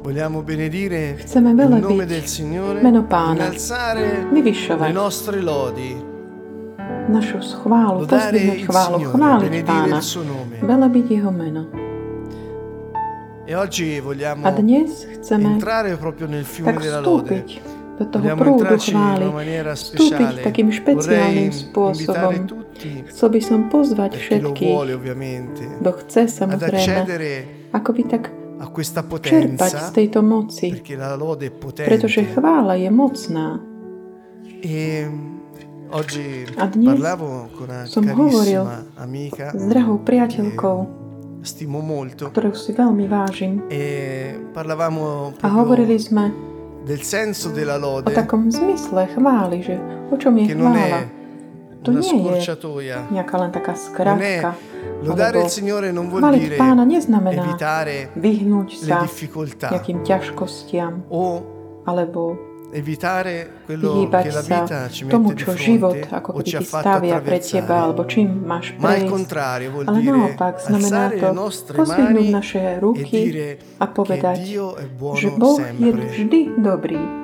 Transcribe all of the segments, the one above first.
Vogliamo benedire Chceme il nome velebiť del Signore, meno Pána, vyvyšovať nostre lodi, našu chválu, pozdvihnúť chválu, chváliť benedire Pána, il suo nome. velebiť Jeho meno. E oggi vogliamo A dnes chceme entrare proprio nel fiume tak vstúpiť do toho prúdu chvály, vstúpiť speciale. takým špeciálnym spôsobom. Chcel by som pozvať lo všetkých, kto chce samozrejme, ako by tak čerpať z tejto moci, perché la lode è pretože chvála je mocná. E A dnes parlavo con una som hovoril S drahou priateľkou, che stimo molto ktorú si veľmi vážim, e parlavamo a hovorili sme del senso della o lode takom zmysle chvály, že o čom je chvála. To nie je nejaká len taká skratka. Lodare il Signore non vuol dire pána neznamená evitare vyhnúť le sa difficoltá nejakým ťažkostiam o alebo evitare quello che la vita ci tomu, mette di čo život fronte ako o ci ha fatto pred teba alebo čím máš Ma al prejsť. contrario vuol Ale dire naopak znamená to mani naše e ruky dire a povedať, Dio è buono že Boh je sempre. vždy dobrý.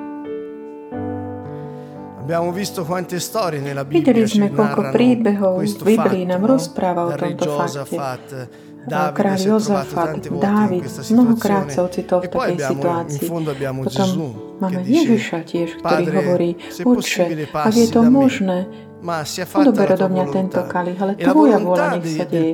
Videli sme, koľko príbehov v Biblii nám rozpráva o tomto fakte. Kráľ Jozafat, Dávid mnohokrát sa ocitol v takej situácii. Potom máme Ježiša tiež, ktorý hovorí, Otče, ak je to možné, ma sia fatta odober la odo tua mňa tento kalich, ale tvoja vôľa nech sa deje.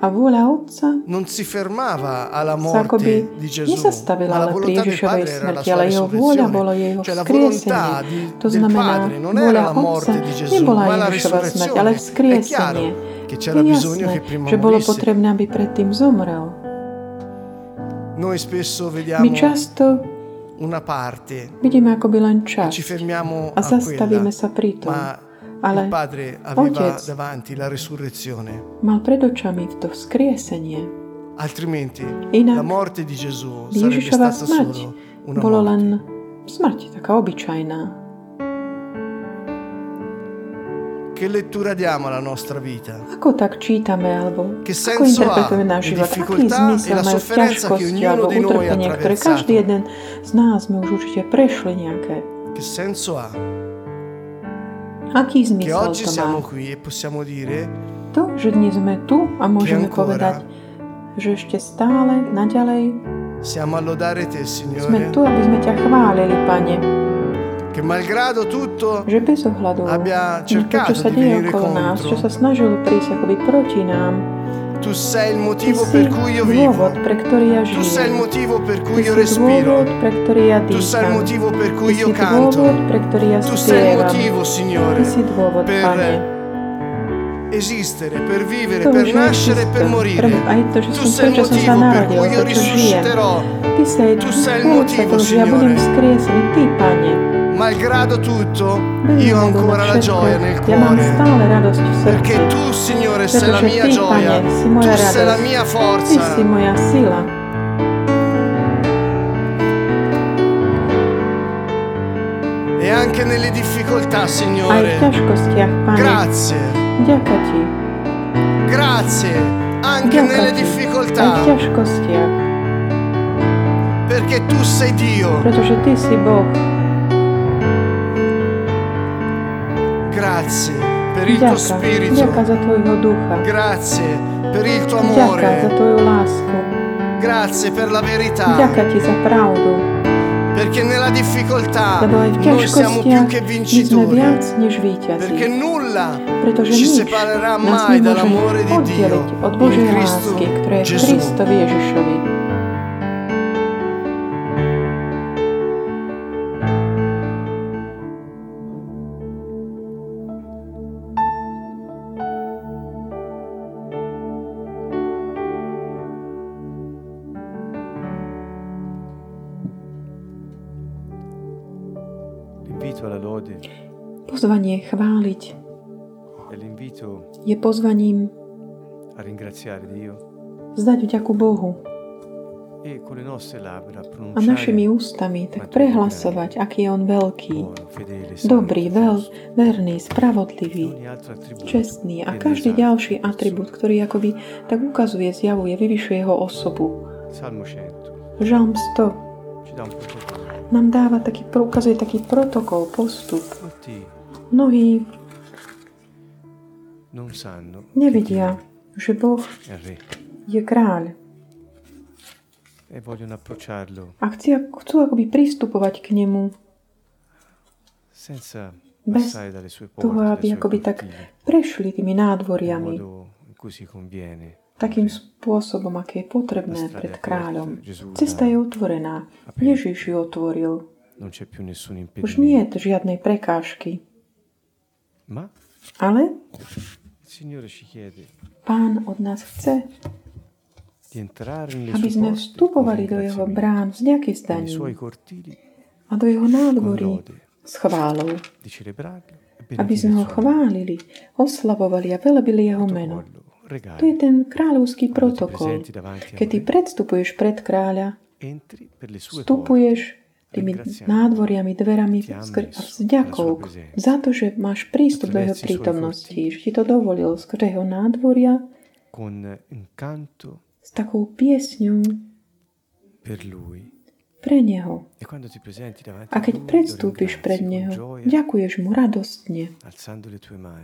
A vôľa Otca non si fermava alla sa akoby morte di Gesù, nezastavila ale pri Ježišovej smrti, ale jeho vôľa bolo jeho vzkriesenie. di- To znamená, vôľa Otca morte di Gesù, nebola Ježišova smrť, ale vzkriesenie. Je jasné, že bolo potrebné, aby predtým zomrel. My často una parte vidíme akoby len čas ci fermiamo a zastavíme sa pri tom. Ale il Padre aveva Otec davanti la risurrezione. mal pred očami to vzkriesenie. Altrimenti Inak la morte di Gesù sarebbe Ježišova stata smrť solo una bolo morte. len smrť, taká obyčajná. Che lettura diamo alla nostra vita? Ako tak čítame, alebo Che ako senso interpretujeme ha náš le život, aký difficoltá e zmysel la majú sofferenza che ťažkosti ognuno alebo di noi ha utrpenie, ktoré attraversato? každý jeden z nás sme už určite prešli nejaké. Che senso ha? Aký Che zmysel oggi to má? siamo qui e possiamo dire To, že dnes sme tu a môžeme ancora povedať, že ešte stále, naďalej siamo a lodare te, sme Signore, tu, aby sme ťa chválili, Pane, che malgrado tutto že bez ohľadu abbia na to, čo cercato sa di deje venire okolo nás, čo sa contro. snažil prísť akoby proti nám, Tu sei il motivo per cui io vivo. Tu sei il motivo per cui io respiro. Tu sei il motivo per cui io canto. Tu sei il motivo, Signore, per esistere, per vivere, per nascere e per morire. Tu sei il motivo per cui io risusciterò. Tu sei il motivo, Signore. Vzkriesený. Ty, Pane. Malgrado tutto, Bez io ho ohľadu na ancora la všetko, gioia nel Ja mám cuore. stále radosť v srdci. Perché tu, Signore, sei la Pretože mia Ty, gioia. Pane, si Tu moja sei la radosť. mia Ty si forza. moja sila. E anche nelle difficoltà, Aj v Signore. ťažkostiach, Pane. Grazie. Ďaká Ti. Grazie. Anche Ďaká nelle Ti. Aj v difficoltà. ťažkostiach. Perché tu sei Dio. Pretože Ty si Boh. Grazie per il tuo spirito. Ďaká za Tvojho ducha. Grazie per il tuo Ďaká za amore. Tvoju lásku. Grazie per la verità. Ďaká Ti za pravdu. Perché nella difficoltà noi siamo più che vincitori. Perché nulla Pretože ci separerà mai dall'amore di Dio od Božej lásky, ktorá je v Gesù. Kristovi Ježišovi. Lode Pozvanie chváliť je pozvaním a ringraziare Dio zdať vďaku Bohu e a našimi ústami tak prehlasovať, aký je On veľký, dobrý, veľ, verný, spravodlivý, čestný a každý ďalší atribút, ktorý akoby tak ukazuje, zjavuje, vyvyšuje jeho osobu. Salmo 100. Žalm 100. nám dáva taký, ukazuje taký protokol, postup. Mnohí nevidia, že Boh je kráľ. A chcú, akoby pristupovať k nemu Bez toho, aby akoby tak prešli tými nádvoriami takým spôsobom, aké je potrebné pred kráľom. Cesta je otvorená. Ježiš ju otvoril. Nessun Už nie je žiadnej prekážky. Ale? Pán od nás chce, aby sme vstupovali do jeho brán s nei zdaním a do jeho nádvorí s chválou, aby sme ho chválili, oslavovali a velebili jeho meno. To je ten kráľovský protokol. Keď ty predstupuješ pred kráľa, vstupuješ tými nádvoriami, dverami skr- s ďakou za to, že máš prístup do jeho prítomnosti, že ti to dovolil skrze jeho nádvoria s takou piesňou pre neho. E A keď predstúpiš pred neho, ďakuješ mu radostne,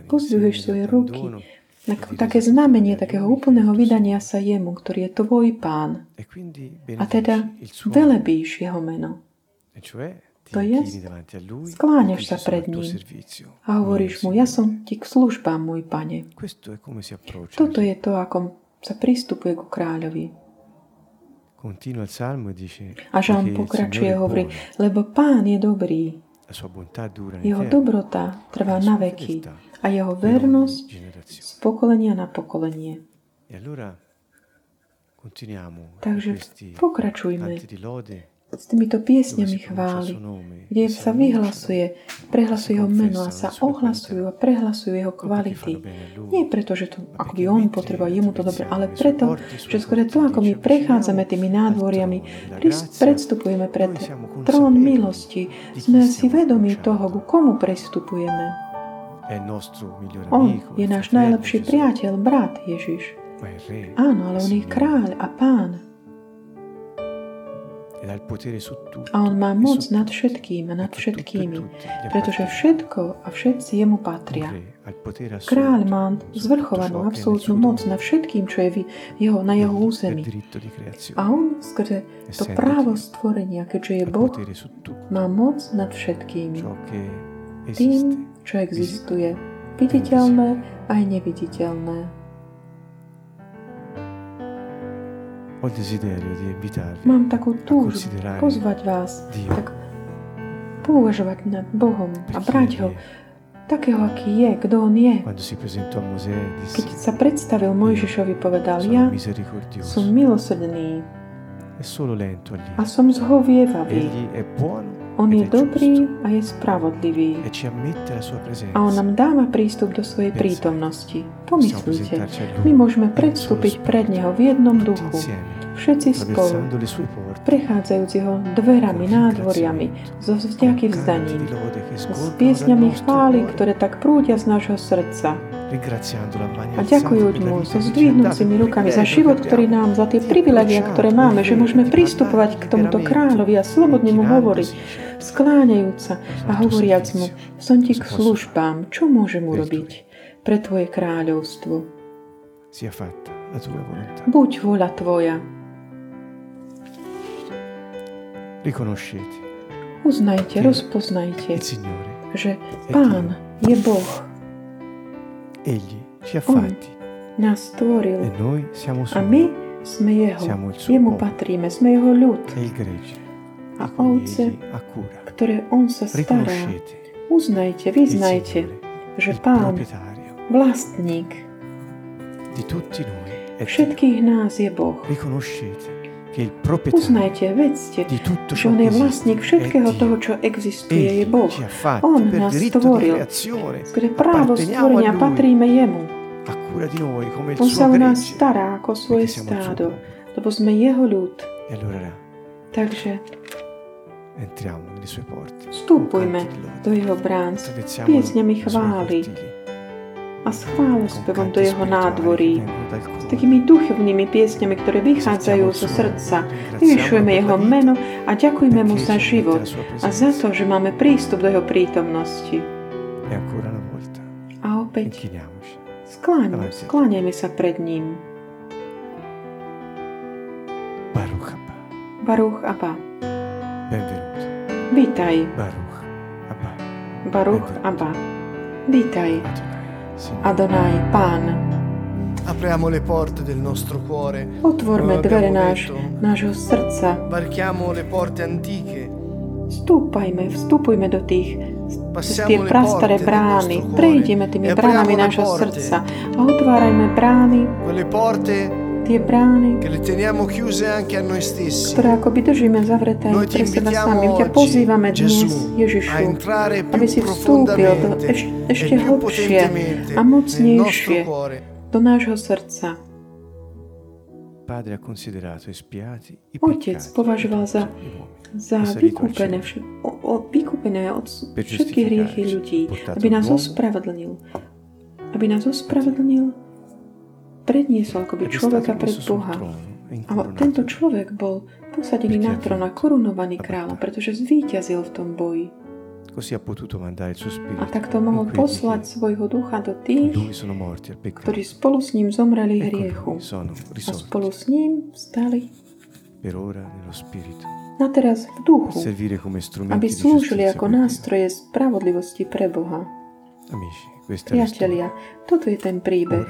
pozdvihuješ svoje ruky, také znamenie takého úplného vydania sa jemu, ktorý je tvoj pán. E A teda velebíš jeho meno. e To lui skláňaš e sa pred "Sono al tuo ním a hovoríš mu, ja Signore". som ti k službám, môj pane. Toto je to, ako sa pristupuje ku kráľovi. A že on "Perché il pokračuje a hovorí, lebo pán je dobrý, jeho dobrota trvá na veky a jeho vernosť pokolenia na pokolenie. E Takže pokračujme s týmito piesňami chvály, kde sa vyhlasuje, prehlasuje jeho meno a sa ohlasujú a prehlasujú jeho kvality. Nie preto, že to akoby perché on potrebuje jemu to dobre, ale preto, že skôr to, ako my prechádzame tými nádvoriami, predstupujeme pred trón milosti, sme si vedomi toho, ku komu prestupujeme. On je náš najlepší priateľ, brat Ježiš. Áno, ale on je kráľ a pán. tutto A on má e moc nad všetkým a nad e všetkými. Pretože všetko a všetci jemu patria. Kráľ má zvrchovanú absolútnu moc nad všetkým, čo je jeho, na jeho území. A on skrze to právo stvorenia, keďže je Boh, má moc nad esiste, Tým, čo existuje, viditeľné aj neviditeľné. Mám takú túžbu pozvať vás, tak pouvažovať nad Bohom a brať ho takého, aký je, kto on je. Keď sa predstavil Mojžišovi, povedal, ja som milosrdný. A som zhovievavý. On je dobrý a je spravodlivý. A on nám dáva prístup do svojej prítomnosti. Pomyslite, my môžeme predstúpiť pred Neho v jednom duchu, všetci spolu, prechádzajúc Jeho dverami, nádvoriami, con vďaky vzdaním, s piesňami chvály, ktoré tak prúdia z nášho srdca. a ďakujúc mu so zdvihnúcimi rukami za život, ktorý nám, za tie Ti privilegia, ktoré máme, že môžeme pristupovať k tomuto kráľovi a slobodne mu hovoriť, skláňajúc sa a hovoriac mu, som ti k službám, čo môžem urobiť pre tvoje kráľovstvo. Buď voľa tvoja. Riconoscete Uznajte, rozpoznajte, že Pán je Boh. Egli ci ha fatti nás e stvoril noi siamo a suoi. my sme Jeho. Siamo il suo Jemu patríme, sme Jeho ľud, e il gregge A ovce ktoré On sa stará. Uznajte, vyznajte, že Pán, vlastník di tutti noi Dio. všetkých nás je Boh. Riconoscete Uznajte, vedzte, že On je vlastník všetkého toho, čo existuje, je Boh. On nás stvoril. Kde právo stvorenia patríme Jemu. On sa o nás stará ako svoje stádo, lebo sme Jeho ľud. Takže vstupujme do Jeho brán s piesňami chvály. A a s chválospevom do jeho nádvorí. S takými duchovnými piesňami, ktoré vychádzajú zo srdca. Vyvyšujeme jeho meno a ďakujeme mu za život a za to, že máme prístup do jeho prítomnosti. A opäť skláňajme sa pred ním. Baruch Abba. Baruch Abba. Benvenuto. Vítaj. Baruch Abba. Baruch Abba. Vítaj. Adonai, Pán. Apriamo le porte del nostro cuore. Otvorme dvere náš, nášho srdca. Varchiamo le porte antiche. Stúpajme, vstupujme do tých tie prastaré brány. Prejdeme tými bránami nášho srdca a otvárajme brány Quelle porte tie brány, che le teniamo chiuse anche a noi stessi. ktoré akoby držíme zavreté Noi pre seba sami. Ťa pozývame dnes, Ježišu, aby si vstúpil do, eš, ešte e più hlbšie a mocnejšie do nášho srdca. Padre ha considerato espiati i Otec považoval za, za vykúpené, vš- o, o, vykúpené od všetky hriechy ľudí, aby nás ospravedlnil. Aby nás ospravedlnil, predniesol akoby človeka pred Boha. A tento človek bol posadený na trón a korunovaný kráľom, pretože zvíťazil v tom boji. A takto mohol poslať svojho ducha do tých, ktorí spolu s ním zomreli hriechu. A spolu s ním stali per ora nello spirito na teraz v duchu, aby slúžili ako nástroje spravodlivosti pre Boha. Amici, Priatelia, toto je ten príbeh.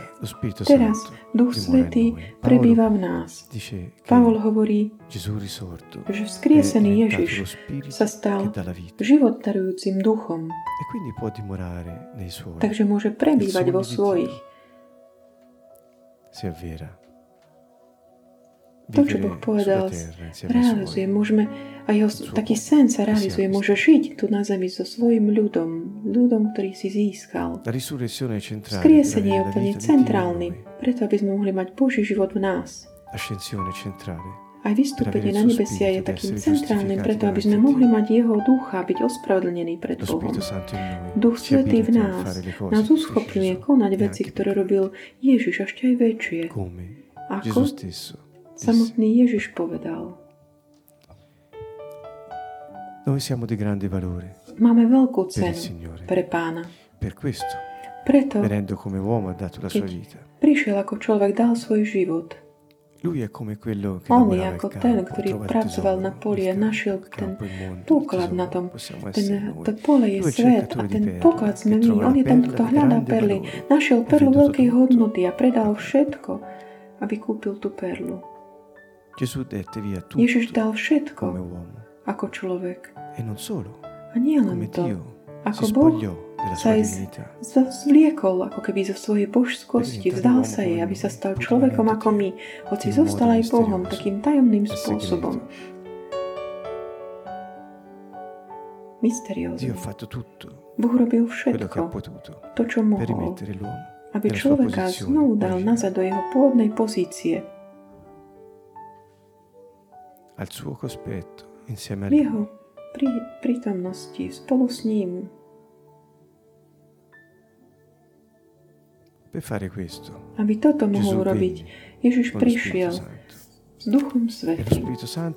Teraz Duch Svetý prebýva v nás. Pavol hovorí, že vzkriesený Ježiš sa stal život darujúcim duchom, takže môže prebývať vo svojich. si avvera To, čo Boh povedal, realizuje, môžeme, a jeho taký sen sa realizuje, môže žiť tu na zemi so svojim ľudom, ľudom, ktorý si získal. Skriesenie je úplne centrálny, preto aby sme mohli mať Boží život v nás. Aj vystúpenie na nebesia je takým centrálnym, preto aby sme mohli mať Jeho ducha, byť ospravedlnený pred Bohom. Duch Svetý v a nás nás uschopňuje konať veci, ktoré robil Ježiš, ešte aj väčšie. Ako. Samotný Ježiš povedal. Noi siamo di grande valore Máme veľkú per il cenu Signore. pre pána. Per questo, Preto, venendo come uomo, ha dato la sua vita. prišiel ako človek, dal svoj život. Lui è come quello che On je lavorava ako il ten, campo, ktorý trova il pracoval tesoro, na poli a il našiel campo, ten il campo, il mondo, il poklad na tom. Possiamo Ten, noi. to pole je Lui è il svet a cercatore di ten perle, poklad sme my. trova On la je ten, perla kto di hľadá grande perly. valore. Našiel perlu venduto veľkej tutto. hodnoty a predal všetko, aby kúpil tú perlu. Ježiš dal všetko ako človek. A nie len to. Ako Boh sa zvliekol ako keby zo svojej božskosti, vzdal sa jej, aby sa stal človekom ako my, hoci zostal aj Bohom takým tajomným spôsobom. Mysteriózne. Boh robil všetko, to čo mohol, aby človeka znovu dal nazad do jeho pôvodnej pozície, al suo cospetto insieme a lui. jeho prí, prítomnosti, spolu s ním. Per fare questo, Aby toto mohol robiť, Ježiš prišiel s Duchom E Svetým.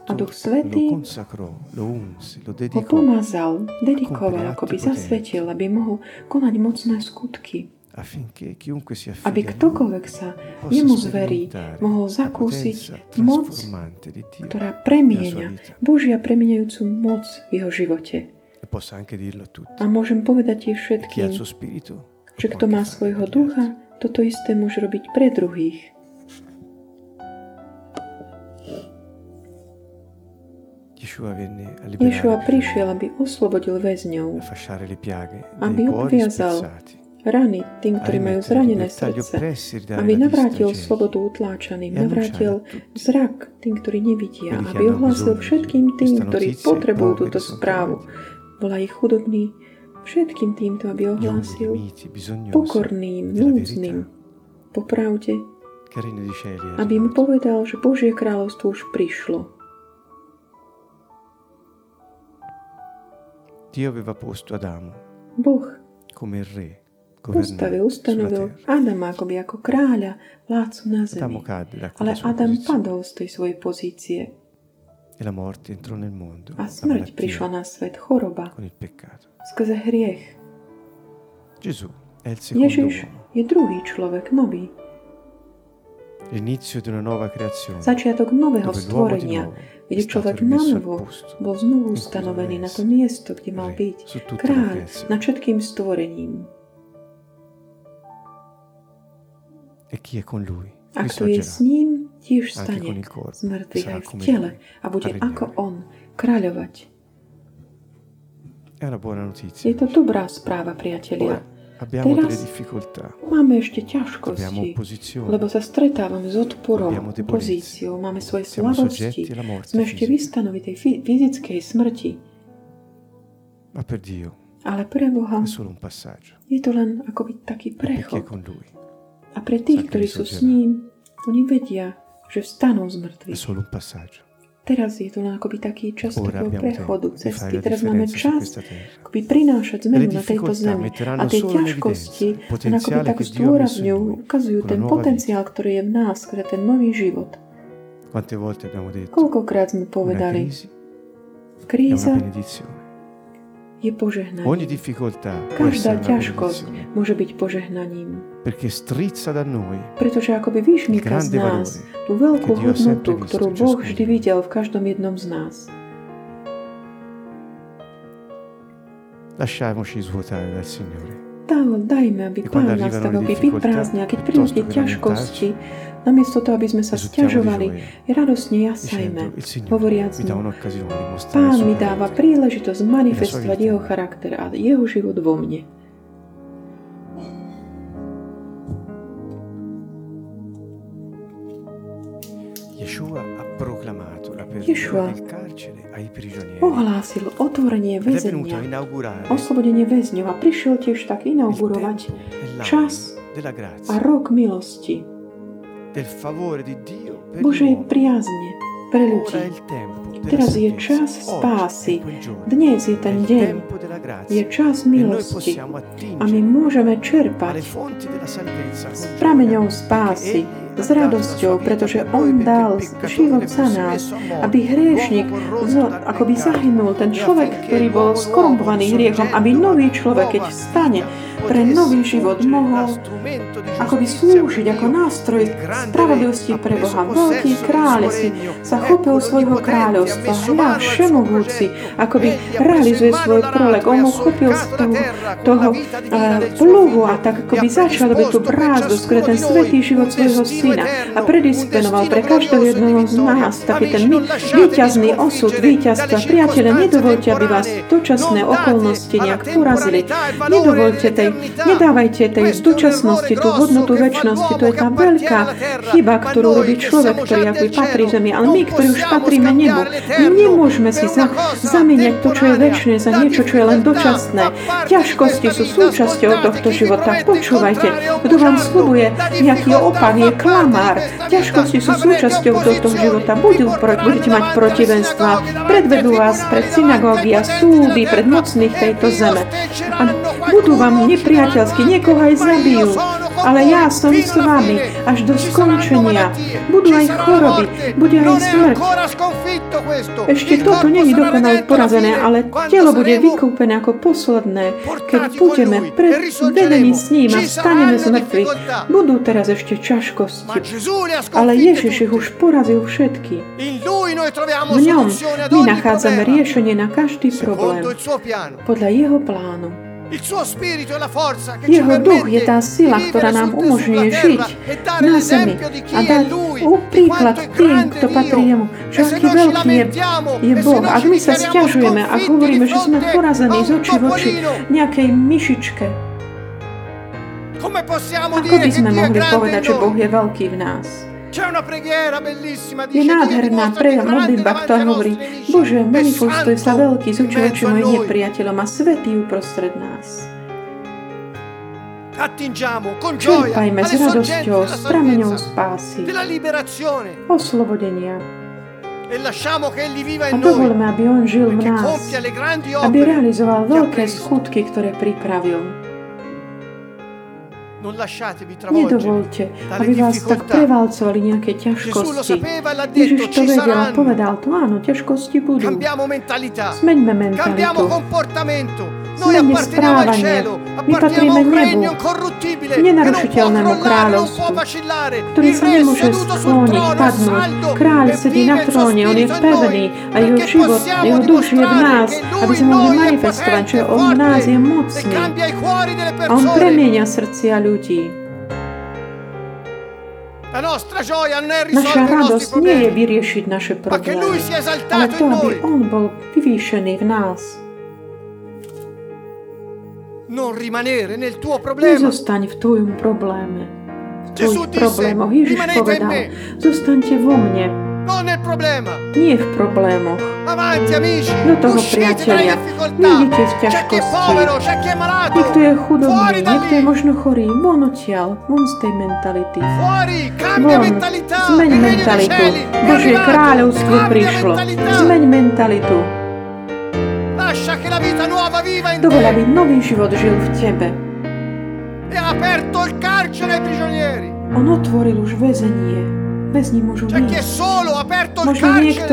A Duch lo Svetý consacrò, lo unse, lo ho pomazal, dedikoval, ako by zasvetil, aby mohol konať mocné skutky. Aby ktokoľvek sa jemu zverí, mohol zakúsiť moc, ktorá premieňa, Božia premieňajúcu moc v jeho živote. e a môžem povedať ha všetkým, že kto má svojho ducha, toto isté môže robiť pre druhých. Ješua prišiel, aby oslobodil väzňov, Aby spezzati, rany tým, ktorí majú zranené srdce, aby navrátil slobodu utláčaným, navrátil zrak tým, ktorí nevidia, aby ohlásil všetkým tým, ktorí potrebujú túto správu. Bola ich chudobný, všetkým týmto, aby ohlásil pokorným, núdznym, verità, po pravde, che il regno di cieli è aby mu povedal, že Božie kráľovstvo už prišlo. Dio aveva posto Adamo Boh come il re postavil, ustanovil Adama akoby ako kráľa, vládcu na zemi. Ale Adam padol z tej svojej pozície. E. A smrť prišla na svet, choroba. Skrze hriech. Ježiš je druhý človek, nový. Začiatok nového stvorenia, kde človek nanovo bol znovu ustanovený na to miesto, kde mal byť. Kráľ nad všetkým stvorením. E chi è con lui? A kto je s ním, tiež stane z mŕtvych aj v tele a bude ako on kráľovať. Je to dobrá správa, priatelia. Abbiamo Teraz Máme ešte ťažkosti, lebo sa stretávame s odporom, opozíciou, máme svoje morte sme ešte fisica. vystanovitej tej fy- fyzickej smrti. Ale pre Boha. Je to len akoby taký E prechod. A pre tých, ktorí sú s ním, oni vedia, že vstanú z mŕtvych. Teraz je to len akoby taký čas takého prechodu, cesty. Teraz máme čas akoby prinášať zmenu na tejto zemi. A tie ťažkosti len akoby tak zdôrazňujú, ukazujú ten potenciál, ktorý je v nás, ktorý je ten nový život. Koľkokrát sme povedali, kríza. Je požehnanie. Ogni difficoltà Každá ťažkosť môže byť požehnaním, perché strizza da noi pretože akoby vyšmýka z nás tú veľkú hodnotu, ktorú Boh vždy videl v každom jednom z nás. Lasciamoci svuotare dal Signore. Daj- Dajme, aby Pán nás tak aby difficoltà, vyprázdnil, keď prídu tie ťažkosti, namiesto toho, aby sme sa stiažovali, radosne jasajme, hovoriac mu, Pán mi dáva príležitosť manifestovať jeho charakter a jeho život vo mne. Prigionieri. Ohlásil otvorenie väzenia, oslobodenie väzňov a prišiel tiež tak inaugurovať e čas a rok milosti, del favore di Dio per Božej priazne pre ľudí. Teraz je čas spásy. Dnes je ten deň, je čas e milosti. a my môžeme čerpať s prameňou spásy, s radosťou, pretože On dal život za nás, aby hriešnik akoby peccato, zahynul, ten človek, ktorý bol skorumpovaný hriechom, aby nový človek, keď vstane pre nový život, mohol akoby slúžiť ako nástroj spravodlivosti pre Boha. Veľký kráľ si sa chopil svojho kráľovstva. Hľa, všemohúci, akoby realizuje svoj prolek. On mu chopil z toho, toho eh, pluhu a tak akoby začal robiť tú brázdu skrze ten svetý život svojho syna a predispenoval pre každého jedného z nás taký ten víťazný osud, víťazstva. circostanze nedovolte, aby vás dočasné okolnosti nejak porazili. Nedovolte tej. Nedávajte tej errore tú hodnotu väčšnosti. To je tá veľká chyba, ktorú robí človek, ktorý akoby patrí zemi. Ale my, ktorí už patríme nebu, my nemôžeme si za, zamieňať to, čo je väčšie, za niečo, čo je len dočasné. Ťažkosti sú súčasťou tohto života. Počúvajte, kto vám slubuje nejaký opak, je klamár. Ťažkosti sú súčasťou tohto života. Budú, budete mať protivenstva. Predvedú vás pred tribunali, synagógy a davanti ai súdy, pred mocných tejto e zeme. A budú vám uccideranno niekoho aj zabijú. Ale ja som s vami až do skončenia. Budú aj choroby, bude aj smrť. Ešte toto sarà dokonale porazené, ale telo bude vykúpené ako posledné, keď budeme con lui pred e risorgeremo. vedení s ním a Ci vstaneme z mŕtvych. Budú teraz ešte ťažkosti, ale Ježiš ich už porazil všetky. V ňom my nachádzame riešenie na každý problém podľa jeho plánu. Jeho duch je tá sila, ktorá nám sul- umožňuje žiť e na zemi. a dať príklad tým, kto patrí jemu, že E aký veľký je, je e Boh. Ak my sa stiažujeme a hovoríme, že sme porazení z očí v oči nejakej myšičke, ako by sme mohli povedať, že Boh je veľký v nás? Je nádherná dimostrati pre grande modlitba, ktorá hovorí, Bože, manifestuj sa veľký z oči mojim nepriateľom a svetý uprostred nás. Čerpajme s radosťou, s prameňou spásy, oslobodenia a dovolme, aby On žil v nás, aby realizoval veľké skutky, ktoré pripravil. Non lasciatevi travolgere Nedovolte, aby vás tak prevalcovali nejaké ťažkosti. e Ježiš to vedel a povedal to, áno, ťažkosti budú. Cambiamo mentalità. Zmeňme Cambiamo mentalitu. Al správanie. My patríme nebu, nenarušiteľnému kráľovstvu, ktorý sa nemôže skloniť, padnúť. Kráľ sedí na tróne, on je pevný a jeho život, jeho duš je v nás, aby sme mohli manifestovať, že on v nás je mocný. A on premieňa srdcia ľudí. Naša radosť nie je vyriešiť naše problémy, ale to, aby on bol vyvýšený v nás. Non rimanere nel tuo problema. Nezostaň v tvojom probléme. V tvojich problémoch. Ježiš povedal, zostaňte vo mne, nie v problémoch. Do toho, priatelia, nejdete v ťažkosti. Niekto je chudobný, niekto je možno chorý. Von odtiaľ, von z tej mentality. Von, zmeň mentalitu. Božie kráľovstvo prišlo. Zmeň mentalitu. Te. aby nový život žil v tebe. E ha aperto il carcere ai prigionieri. On otvoril už väzenie. Väzni môžu C'è chi è výjsť. solo, ha aperto il Možno niekto,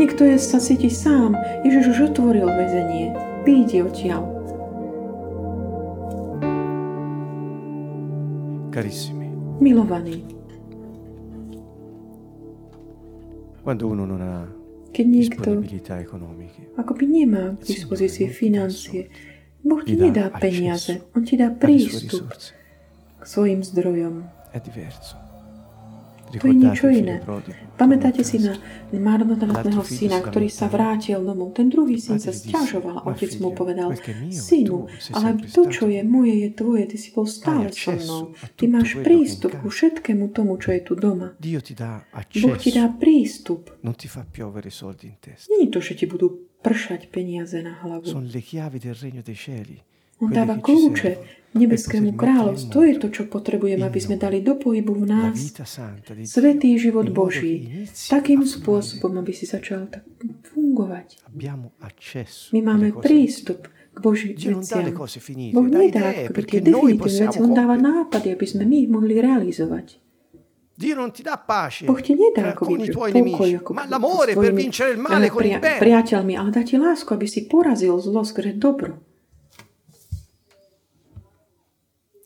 niekto je, sa cíti sám. Ježiš už otvoril väzenie. Výjdi odtiaľ. Carissimi, Milovaný, quando uno non ha keď economiche, akoby nemá k dispozícii financie, Boh ti Ti dá nedá peniaze, On ti dá prístup k svojim zdrojom. è diverso. To je niečo iné. Pamätáte si na marnotratného syna, ktorý sa vrátil domov. Ten druhý syn sa stiažoval. "Ma Otec mu povedal, synu, ale to, čo je moje, je tvoje. Ty si bol stále so mnou. Ty máš prístup ku všetkému tomu, čo je tu doma. Boh ti dá prístup. Nie je to, že ti budú pršať peniaze na hlavu. On dáva kľúče nebeskému kráľovstvu. To je to, čo potrebujeme, aby sme dali do pohybu v nás svetý život Boží. Takým spôsobom, aby si začal tak fungovať. My máme prístup k Božím veciam. Boh nedá tie definitívne veci, On dáva nápady, aby sme my ich mohli realizovať. Dio non ti dá pace Boh ti nedá con akoby i tuoi nemici, ma s l'amore per tvojimi, vincere il male eh, con il pria- bene. priateľmi, ale dá ti lásku, aby si porazil zlo skrze dobro.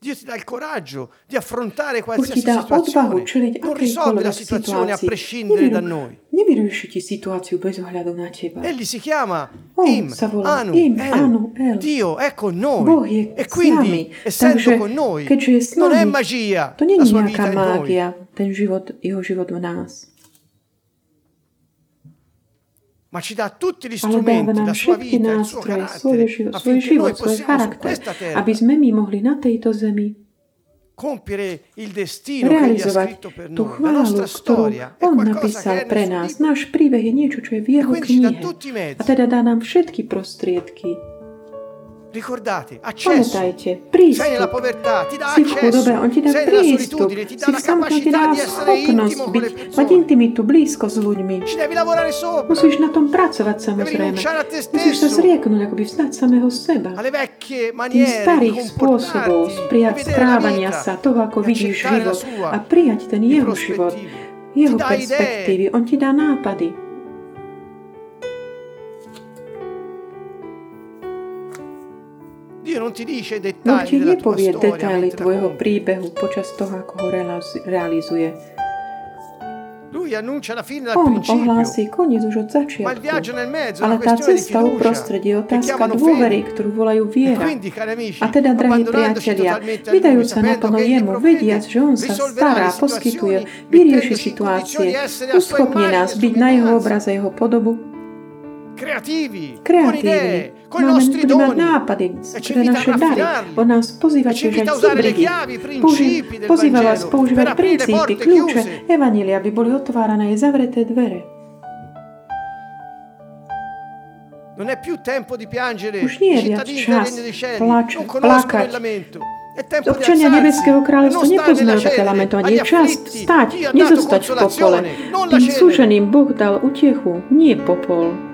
Dio ti dà il coraggio di affrontare Boh ti qualsiasi dá odvahu situazione. čeliť Non risolve la akejkoľvek situazione a situácii. prescindere da noi. Nevyrieši ti situáciu bez ohľadu na teba. Egli si chiama On Im, sa volá Anu, Im, El. Anu, El. Dio è con noi. Boh je e s quindi, nami. essendo Takže, con noi, keďže je s non è nami, magia To nie la je sua nejaká vita in noi. mágia, ten život, jeho život v nás. Ma ci dà tutti gli Ale dáva nám všetky nástroje, svoj svoj život, svoj charakter, aby sme my mohli na tejto zemi realizovať tú chválu, ktorú on napísal pre nás. Náš príbeh je niečo, čo je v jeho knihe. A teda dá nám všetky prostriedky. Pamätajte, prístup. ti Si v chudobe, on ti dá prístup. ti Si v samotnosti capacità dá schopnosť byť, mať intimitu, blízko s ľuďmi. Musíš na tom pracovať samozrejme. Musíš sa zrieknúť, akoby vzdať samého seba. Tým starých spôsobov prijať správania sa, toho, ako vidíš život a prijať ten jeho život, jeho Ti perspektívy. On ti dá nápady. Boh ti nepovie detaily tvojho príbehu počas toho, ako ho realiz- realizuje. On ohlási koniec už od začiatku. Ale tá cesta uprostred je otázka dôvery, ktorú volajú E viera. amici, A teda, drahí priatelia, vydajúc sa naplno jemu, vediac, že on sa stará, poskytuje, vyrieši situácie, uschopne immagine, nás byť na jeho immagine. obraz a jeho podobu, creativi, con kreatívni. i Máme budeme mať nápady, E pre naše dary. On nás pozýva E le súbrihy. i Pozýva vás používať princípy, kľúče, evanília, aby boli otvárané aj zavreté dvere. Non è più tempo di piangere i cittadini del čas regno dei cieli, non conoscono il lamento. Občania Nebeského kráľovstva nepoznajú také lamentovanie. Je čas dato nezostať v popole. Tým súženým Boh dal utechu, nie popol.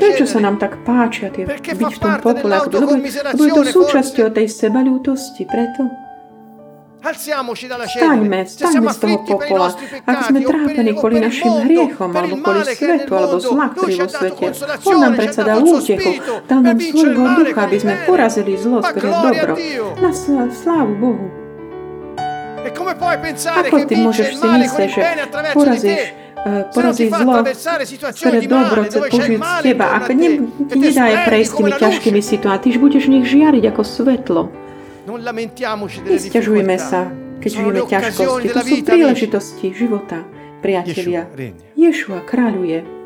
Prečo sa nám tak páčia tie byť v tom? Ako- Lebo, lebo je to súčasťou tej sebaľútosti, preto Staňme, staňme z toho popola. Ak sme trápení kvôli našim hriechom, alebo kvôli svetu, alebo zla, ktorý vo svete, On nám predsa dal útechu, dal nám svojho ducha, aby sme porazili zlo skrze dobro. Na sl- slávu Bohu. Ako ty môžeš si myslieť, že porazíš, eh, fa zlo di dobro il Božiu z teba. Ak a ne, nedá splendi prejsť tými ťažkými situáciami, budeš v nich žiariť ako svetlo. Nestiažujme sa, keď žijeme ťažkosti. To sú príležitosti života, priatelia. Ješua kráľuje.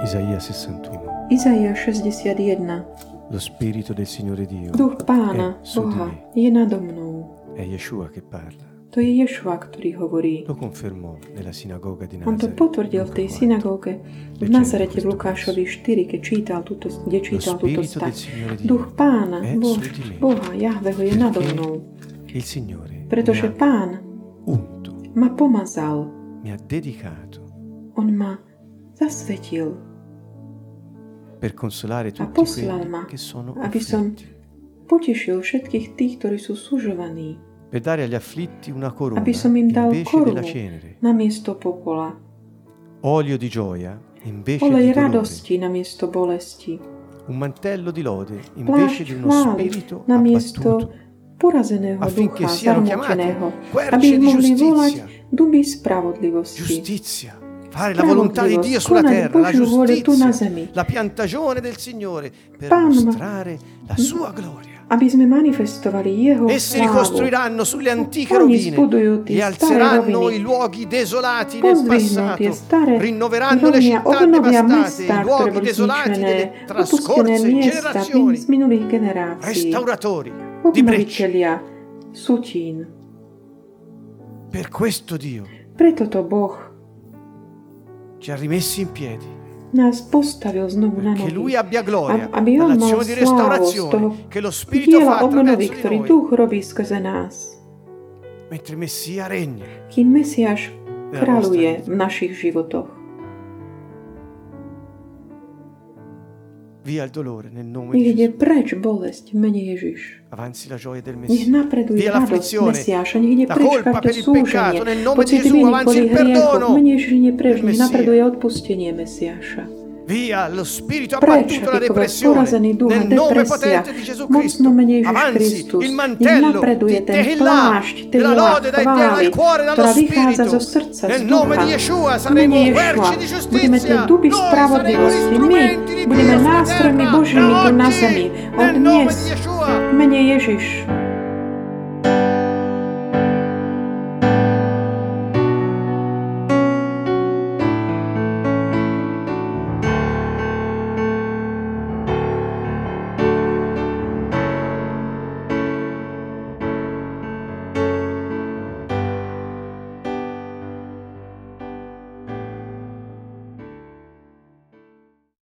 Isaia 61. Izaia 61. Lo spirito del Signore Dio Duch pána, Boha, je nado mnou. È Yeshua che parla. To je Ješua, ktorý hovorí. On to potvrdil v tej Luca 4. synagóge v Nazarete v Lukášovi 4, keď čítal túto, kde čítal túto stať. Duch pána, Boh. Boha, Jahveho je nado mnou, Il Signore pretože pán unto, ma pomazal, mi ha dedicato on ma zasvetil, per consolare tutti poslal ma, quelli che sono aby som afflitti, potešil všetkých tých, ktorí sú sužovaní, per dare agli afflitti una corona aby som im dal invece korunu della cenere, na miesto popola, olio di gioia invece olej di dolore, radosti bolesti, un mantello di lode invece di uno spirito na miesto abbattuto, porazeného ducha, zarmuteného, aby ich mohli volať duby spravodlivosti. giustizia, fare la volontà di Dio Spravodlivosť, sulla konať terra, la Božiu vôľu tu na giustizia, zemi. la piantagione del Signore per Pán ma- mostrare la sua gloria. aby sme manifestovali Jeho Essi slávu. ricostruiranno sulle antiche Oni rovine zbudujú tie e staré alzeranno roviny. i luoghi desolati nel Pozdvihnú tie passato, staré rinnoveranno le rovnia, città obnovia devastate, mesta, i ktoré luoghi boli desolati zničené, delle opustené trascorse miesta generazioni, z minulých generácií. restauratori di breccia. Obnoviteľia sutín. Per questo Dio Preto to Boh ci ha rimessi in piedi, nás postavil znovu na nohy. Lui abbia gloria Ab- aby On mal slávu z toho che lo diela obnovy, ktorý Duch robí skrze nás. mentre Messia regna. Kým Mesiáš kráľuje v našich životoch. Via il dolore nel nome di ide preč bolesť v mene Ježiš. Avanzi la gioia del Nech napreduje Via radosť Mesiáša, nech ide preč každé súženie, peccato, nel nome di pocit Gesù, viny kvôli perdono. v mene Ježiš nech napreduje odpustenie Mesiáša. Via lo spirito Preč, abbattuto la a nel nome potente di Gesù Cristo. Avanzi il mantello di Tehillah, della lode dal, chvály, dal cuore, dallo ktorá vychádza spirito. Nel nome di Yeshua saremo querci di giustizia. Noi saremo. My strumenti di Dio sulla nástrojmi terra Božími da tu na oggi, zemi. Od